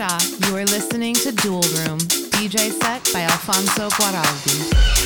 Osha, you are listening to Dual Room, DJ set by Alfonso Guaraldi.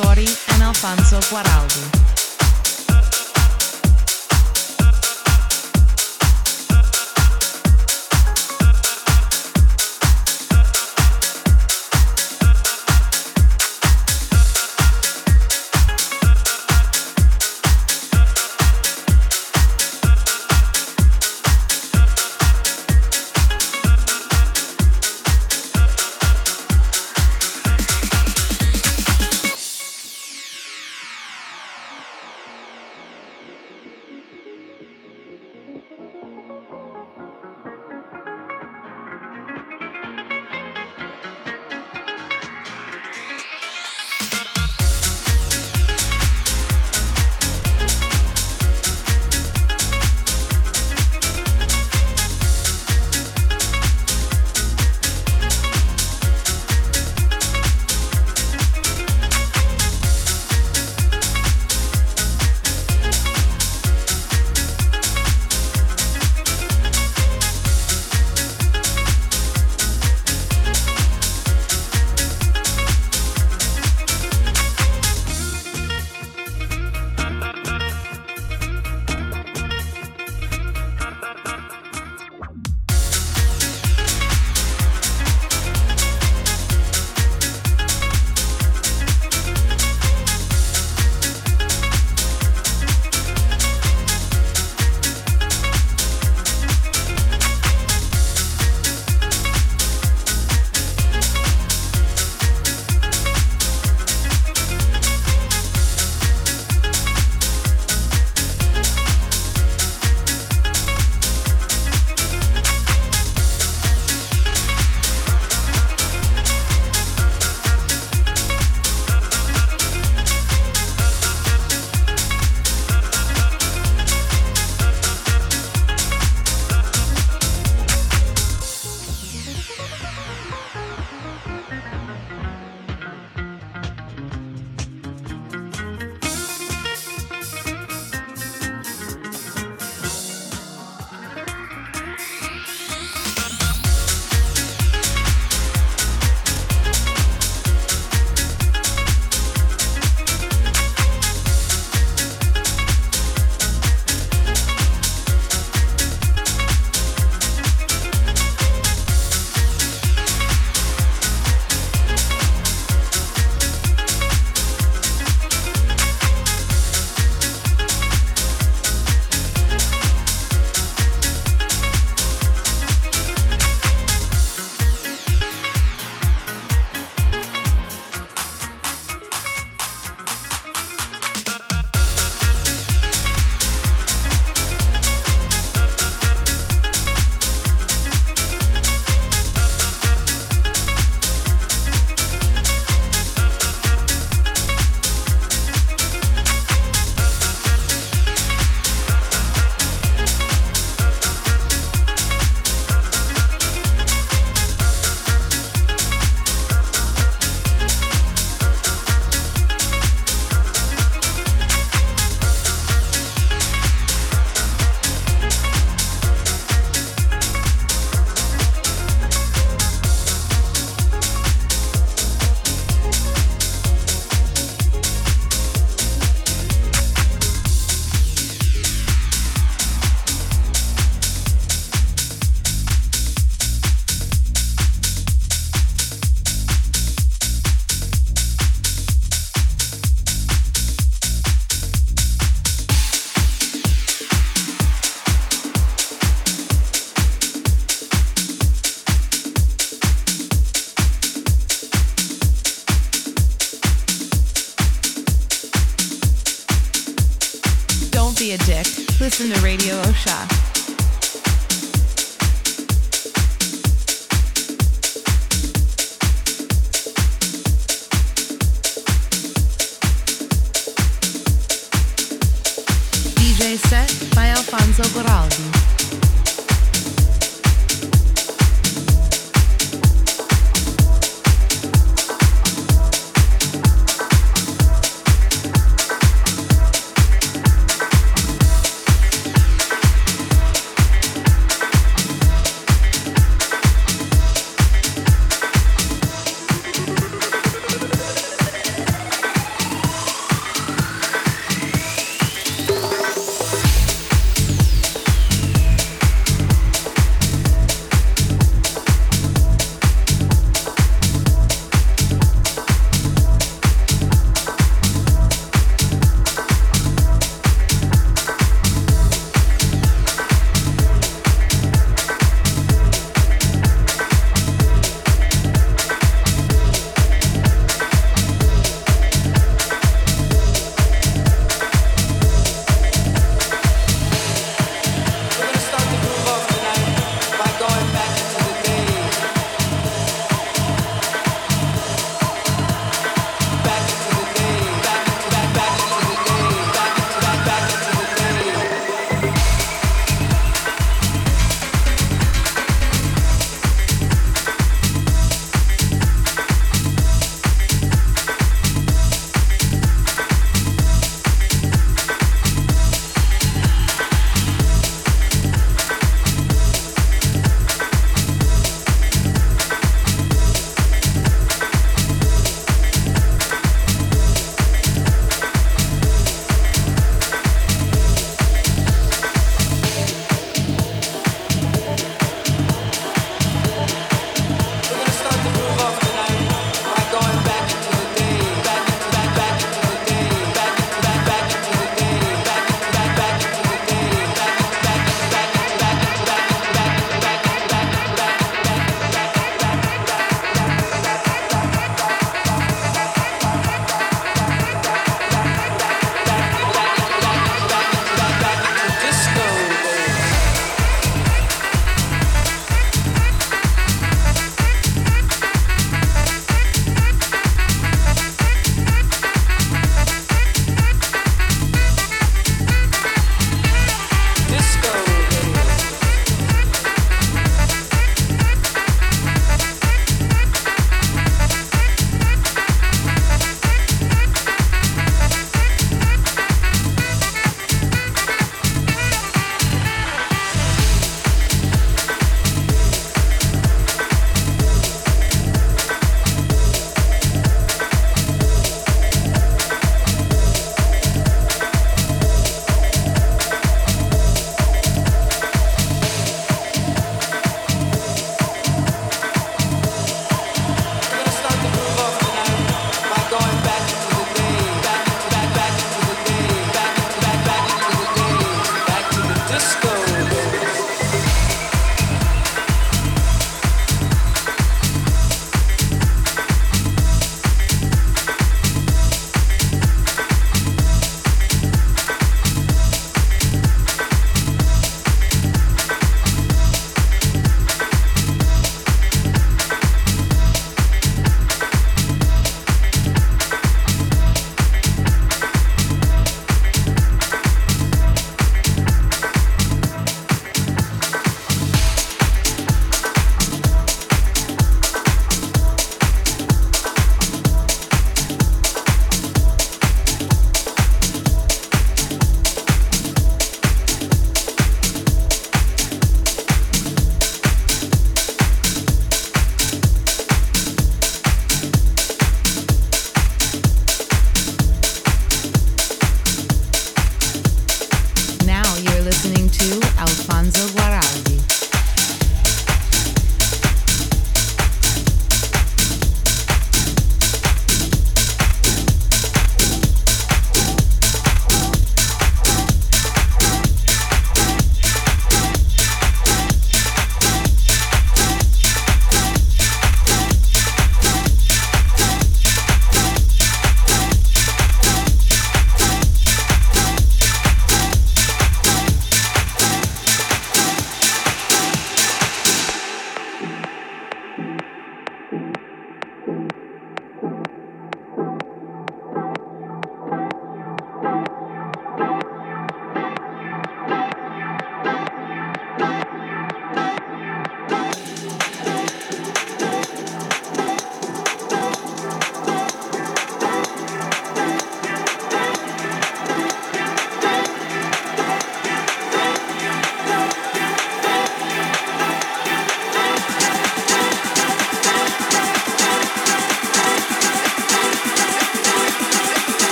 Tintori and Alfonso Guaraldi. to Alphonse.